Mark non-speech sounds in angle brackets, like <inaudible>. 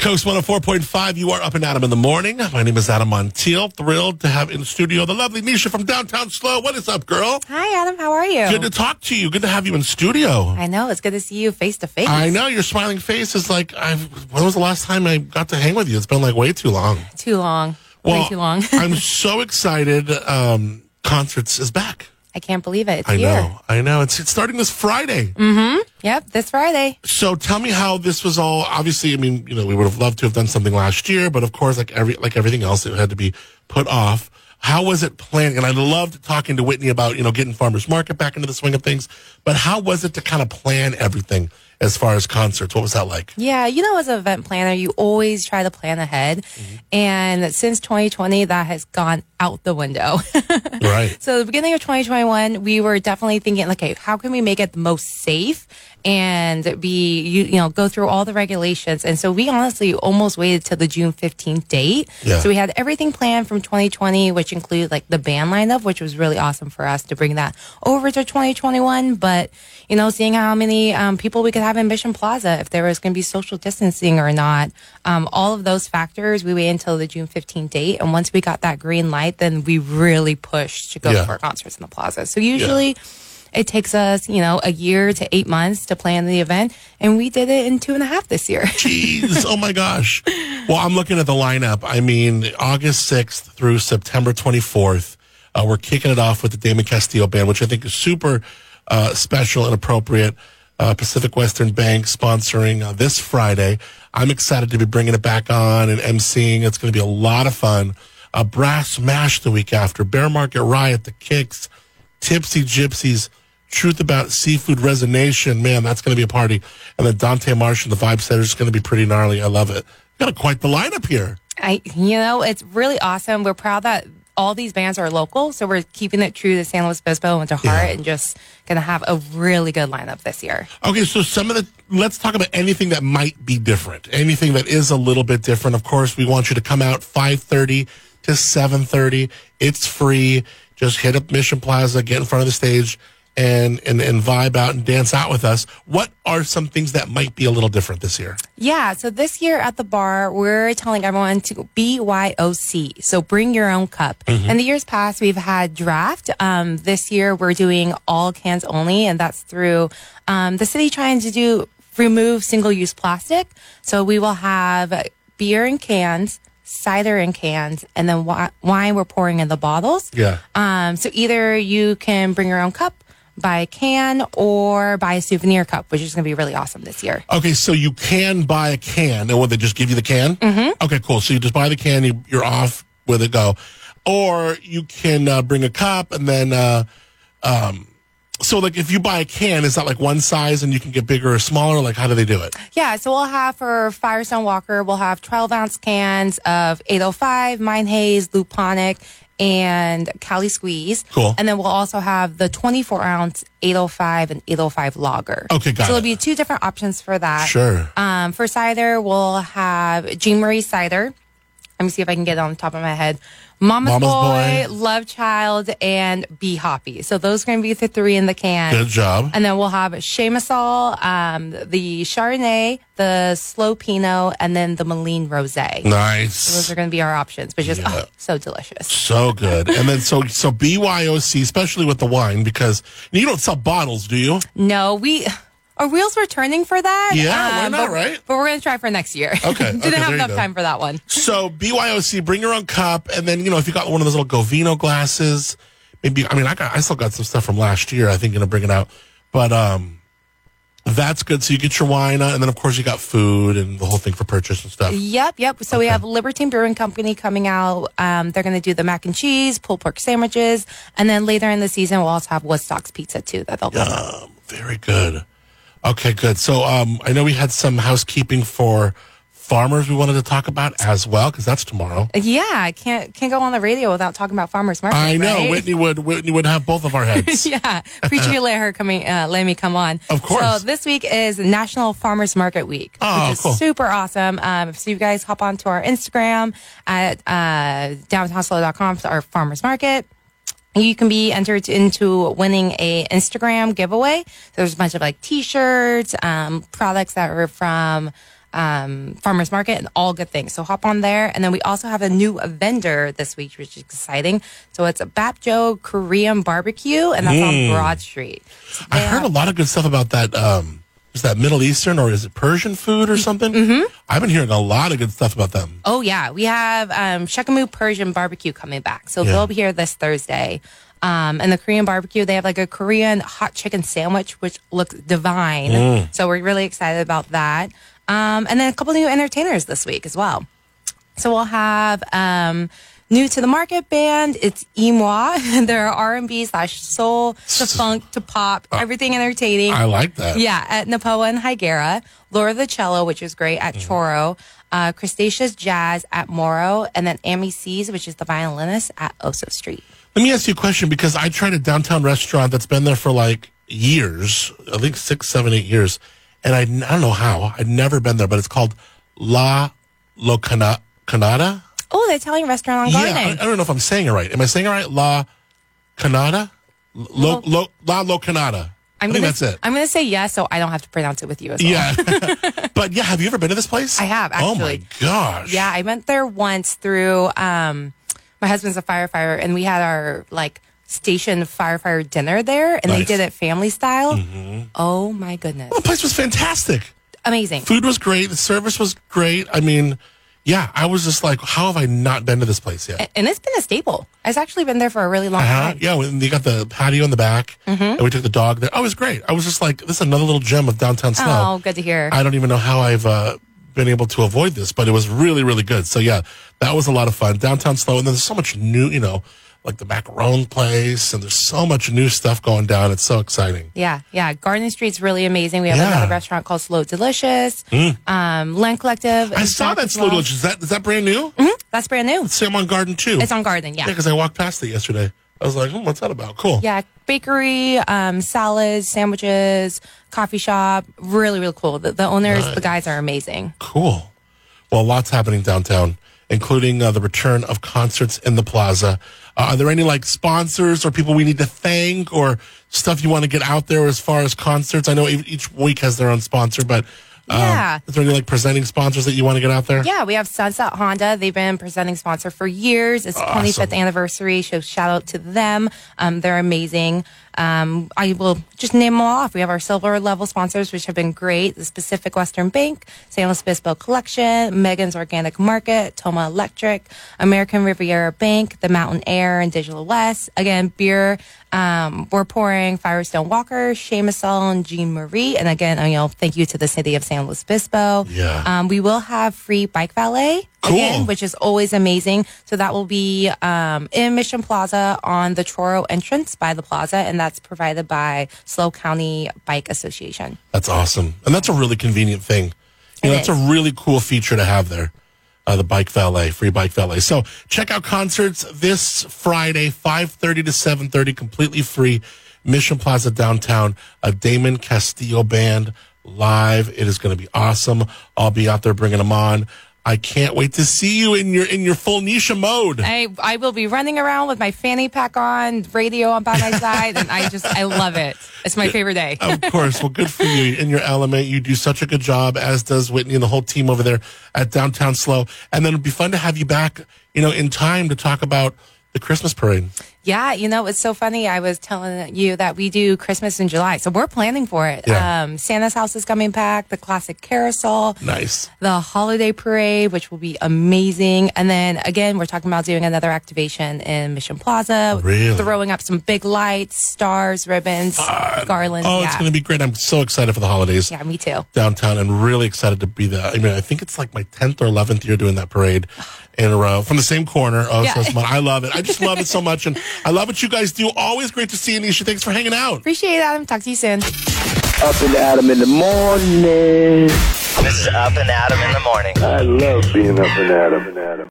Coast 104.5, you are up and Adam in the morning. My name is Adam Montiel. Thrilled to have in studio the lovely Niesha from downtown SLO. What is up, girl? Hi, Adam. How are you? Good to talk to you. Good to have you in studio. I know. It's good to see you face to face. I know your smiling face is like, I've, when was the last time I got to hang with you? It's been like way too long. Too long. Way too long. <laughs> I'm so excited. Um, concerts is back. I can't believe it. It's I here. know. I know. It's, it's starting this Friday. Mm-hmm. Yep, this Friday. So tell me how this was all. Obviously, I mean, you know, we would have loved to have done something last year, but of course, like every like everything else, it had to be put off. How was it planned? And I loved talking to Whitney about you know getting farmers market back into the swing of things. But how was it to kind of plan everything as far as concerts? What was that like? Yeah, you know, as an event planner, you always try to plan ahead. And since 2020, that has gone out the window. <laughs> Right. So the beginning of 2021, we were definitely thinking, okay, how can we make it the most safe and be, you, you know, go through all the regulations. And so we honestly almost waited till the June 15th date. Yeah. So we had everything planned from 2020, which included like the band lineup, which was really awesome for us to bring that over to 2021. But, you know, seeing how many um, people we could have in Mission Plaza, if there was going to be social distancing or not, um, all of those factors, we waited until the June 15th date. And once we got that green light, then we really pushed to go Yeah. for concerts in the plaza. So usually it takes us, you know, a year to eight months to plan the event. And we did it in two and a half this year. <laughs> Jeez. Oh my gosh. Well, I'm looking at the lineup. I mean, August 6th through September 24th, uh, we're kicking it off with the Damon Castillo Band, which I think is super uh, special and appropriate. Uh, Pacific Western Bank sponsoring uh, this Friday. I'm excited to be bringing it back on and emceeing. It's going to be a lot of fun. Uh, Brass Mash the week after, Bear Market Riot, The Kicks, Tipsy Gypsies, Truth About Seafood Resonation. Man, that's going to be a party. And then Dante Marsh and the Vibe Setters is going to be pretty gnarly. I love it. Got quite the lineup here. I, you know, it's really awesome. We're proud that all these bands are local. So we're keeping it true to San Luis Obispo and to Heart Yeah. and just going to have a really good lineup this year. Okay, so some of the let's talk about anything that might be different. Anything that is a little bit different. Of course, we want you to come out 5:30 to 7:30. It's free. Just hit up Mission Plaza, get in front of the stage and and and vibe out and dance out with us. What are some things that might be a little different this year? Yeah. So this year at the bar, we're telling everyone to BYOC. So bring your own cup. Mm-hmm. In the years past, we've had draft. Um, this year we're doing all cans only, and that's through um, the city trying to do remove single use plastic. So we will have beer in cans, cider in cans, and then wine we're pouring in the bottles. Yeah. Um, so either you can bring your own cup, buy a can, or buy a souvenir cup, which is going to be really awesome this year. Okay, so you can buy a can, and what they just give you the can? Mm-hmm. Okay, cool. So you just buy the can, you, you're off with it, go. Or you can uh, bring a cup, and then, uh, um, so like if you buy a can, is that like one size, and you can get bigger or smaller? Like how do they do it? Yeah, so we'll have for Firestone Walker, we'll have 12 ounce cans of 805, Mind Haze, Luponic, and Cali Squeeze. Cool. And then we'll also have the 24 ounce 805 and 805 Lager. Okay, got So there'll it. be two different options for that. Sure. Um, for cider, we'll have Jean Marie cider. Let me see if I can get it on the top of my head. Mama's, Mama's Boy, Boy. Love Child, and Be Hoppy. So those are going to be the three in the can. Good job. And then we'll have Chamisal, um, the Chardonnay, the Slow Pinot, and then the Moline Rosé. Nice. Those are going to be our options, which is Yeah. oh, so delicious. So good. And then so so BYOC, especially with the wine, because you don't sell bottles, do you? No, we our wheels were turning for that. Yeah, why not, but, right? But we're going to try for next year. Okay, <laughs> Didn't okay, have enough time for that one. <laughs> So BYOC, bring your own cup, and then you know if you got one of those little Govino glasses, maybe I mean I got I still got some stuff from last year. I think gonna bring it out, but um, that's good. So you get your wine, uh, and then of course you got food and the whole thing for purchase and stuff. Yep, yep. So we have Libertine Brewing Company coming out. Um, they're going to do the mac and cheese, pulled pork sandwiches, and then later in the season we'll also have Woodstock's Pizza too. That they'll come. Um, very good. Okay, good. So um, I know we had some housekeeping for farmers we wanted to talk about as well because that's tomorrow. Yeah, I can't can't go on the radio without talking about farmers market. I know right? Whitney would Whitney would have both of our <laughs> heads. yeah, appreciate you let her coming, uh, let me come on. Of course. So this week is National Farmers Market Week, Oh, which is cool. super awesome. Um, so you guys hop onto our Instagram at uh, downtownslo.com for our farmers market. You can be entered into winning a Instagram giveaway. There's a bunch of like t-shirts, um, products that are from um, farmers market, and all good things. So hop on there. And then we also have a new vendor this week, which is exciting. So it's a Bapjo Korean barbecue, and that's on Broad Street. So I heard a lot of good stuff about that. Um, is that Middle Eastern or is it Persian food or something? Mm-hmm. I've been hearing a lot of good stuff about them. Oh yeah, we have um, Shekamu Persian barbecue coming back, so Yeah. they'll be here this Thursday. Um, and the Korean barbecue, they have like a Korean hot chicken sandwich, which looks divine. Mm. So we're really excited about that. Um, and then a couple new entertainers this week as well. So we'll have um, new to the market band. It's Imwa. <laughs> They're R and B slash soul to funk to pop, everything entertaining. Uh, I like that. Yeah, at Nipomo and Higuera. Laura the Cello, which is great at Chorro. Uh, Cretaceous Jazz at Morro. And then Amy C's, which is the violinist at Oso Street. Let me ask you a question because I tried a downtown restaurant that's been there for like years, I think six, seven, eight years, and I, I don't know how. I'd never been there, but it's called La Locana- Canada. The Italian restaurant on Yeah, I, I don't know if I'm saying it right. Am I saying it right? La Canada? Lo, lo, La Locanada. I I'm think gonna, that's it. I'm going to say yes, so I don't have to pronounce it with you as well. Yeah. <laughs> <laughs> but yeah, have you ever been to this place? I have, Oh my gosh. Yeah, I went there once through. Um, my husband's a firefighter, and we had our like station firefighter dinner there, and they did it family style. Oh my goodness, The place was fantastic. amazing! Food was great. The service was great. I mean, yeah, I was just like, how have I not been to this place yet? And it's been a staple. It's actually been there for a really long Uh-huh. time. Yeah, when they got the patio in the back, Mm-hmm. and we took the dog there. Oh, it was great. I was just like, this is another little gem of downtown SLO. Oh, good to hear. I don't even know how I've uh, been able to avoid this, but it was really, really good. So yeah, that was a lot of fun. Downtown SLO, and then there's so much new, you know, like the macaron place, and there's so much new stuff going down. It's so exciting. Yeah, yeah. Garden Street's really amazing. We have Yeah. Mm. another restaurant called SLO Delicious. Um, Len Collective. I saw that SLO well. Delicious. Is that is that brand new? That's brand new. Sam on Garden too. It's on Garden. Yeah. Yeah, because I walked past it yesterday. I was like, hmm, what's that about? Cool. Yeah, bakery, um, salads, sandwiches, coffee shop. Really, really cool. The, the owners, the guys are amazing. Cool. Well, lots happening downtown, including uh, the return of concerts in the plaza. Are there any like sponsors or people we need to thank or stuff you want to get out there as far as concerts? I know each week has their own sponsor, but um, Yeah. is there any like presenting sponsors that you want to get out there? Yeah, we have Sunset Honda. They've been presenting sponsor for years. It's 25th Awesome. anniversary, so shout out to them. Um, they're amazing. Um, I will just name them all off. We have our silver level sponsors, which have been great. The Pacific Western Bank, San Luis Obispo Collection, Megan's Organic Market, Toma Electric, American Riviera Bank, the Mountain Air, and Digital West. Again, beer. Um, we're pouring Firestone Walker, Chamisal, and Jean Marie. And again, you know, thank you to the city of San Luis Obispo. Yeah. Um, we will have free bike valet Cool. again, which is always amazing. So that will be um, in Mission Plaza on the Chorro entrance by the plaza, and that's provided by SLO County Bike Association. That's awesome. And that's a really convenient thing. You know, that's a really cool feature to have there. Uh, the bike valet, free bike valet. So check out concerts this Friday, 5.30 to 7.30, completely free. Mission Plaza downtown, a Damon Castillo band live. It is going to be awesome. I'll be out there bringing them on. I can't wait to see you in your, in your full Niesha mode. I, I will be running around with my fanny pack on, radio on by my side, and I just, I love it. It's my favorite day. of course. Well, good for you in your element. You do such a good job, as does Whitney and the whole team over there at Downtown SLO. And then it'd be fun to have you back, you know, in time to talk about the Christmas parade. Yeah, you know, it's so funny. I was telling you that we do Christmas in July, so we're planning for it. Yeah. Um, Santa's house is coming back, the classic carousel, Nice. the holiday parade, which will be amazing. And then again, we're talking about doing another activation in Mission Plaza, Really? throwing up some big lights, stars, ribbons, garlands. Oh, yeah. it's going to be great. I'm so excited for the holidays. yeah, me too. Downtown and really excited to be there. I mean, I think it's like my 10th or 11th year doing that parade in a row from the same corner. Oh, Yeah. so. I love it. I just love it so much. And <laughs> I love what you guys do. Always great to see you, Niesha. Thanks for hanging out. Appreciate it, Adam. Talk to you soon. Up and Adam in the morning. This is Up and Adam in the morning. I love being up and Adam and Adam.